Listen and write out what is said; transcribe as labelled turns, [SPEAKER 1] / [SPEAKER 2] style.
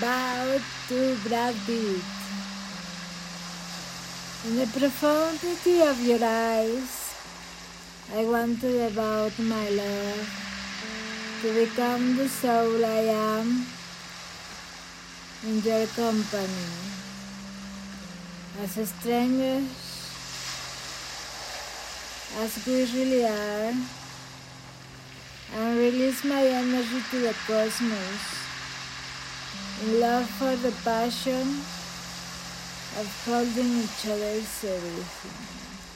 [SPEAKER 1] Bow to Brad Pitt. In the profundity of your eyes, I want to devote my love to become the soul I am in your company. As strangers as we really are, release my energy to the cosmos in love for the passion of holding each other's everything.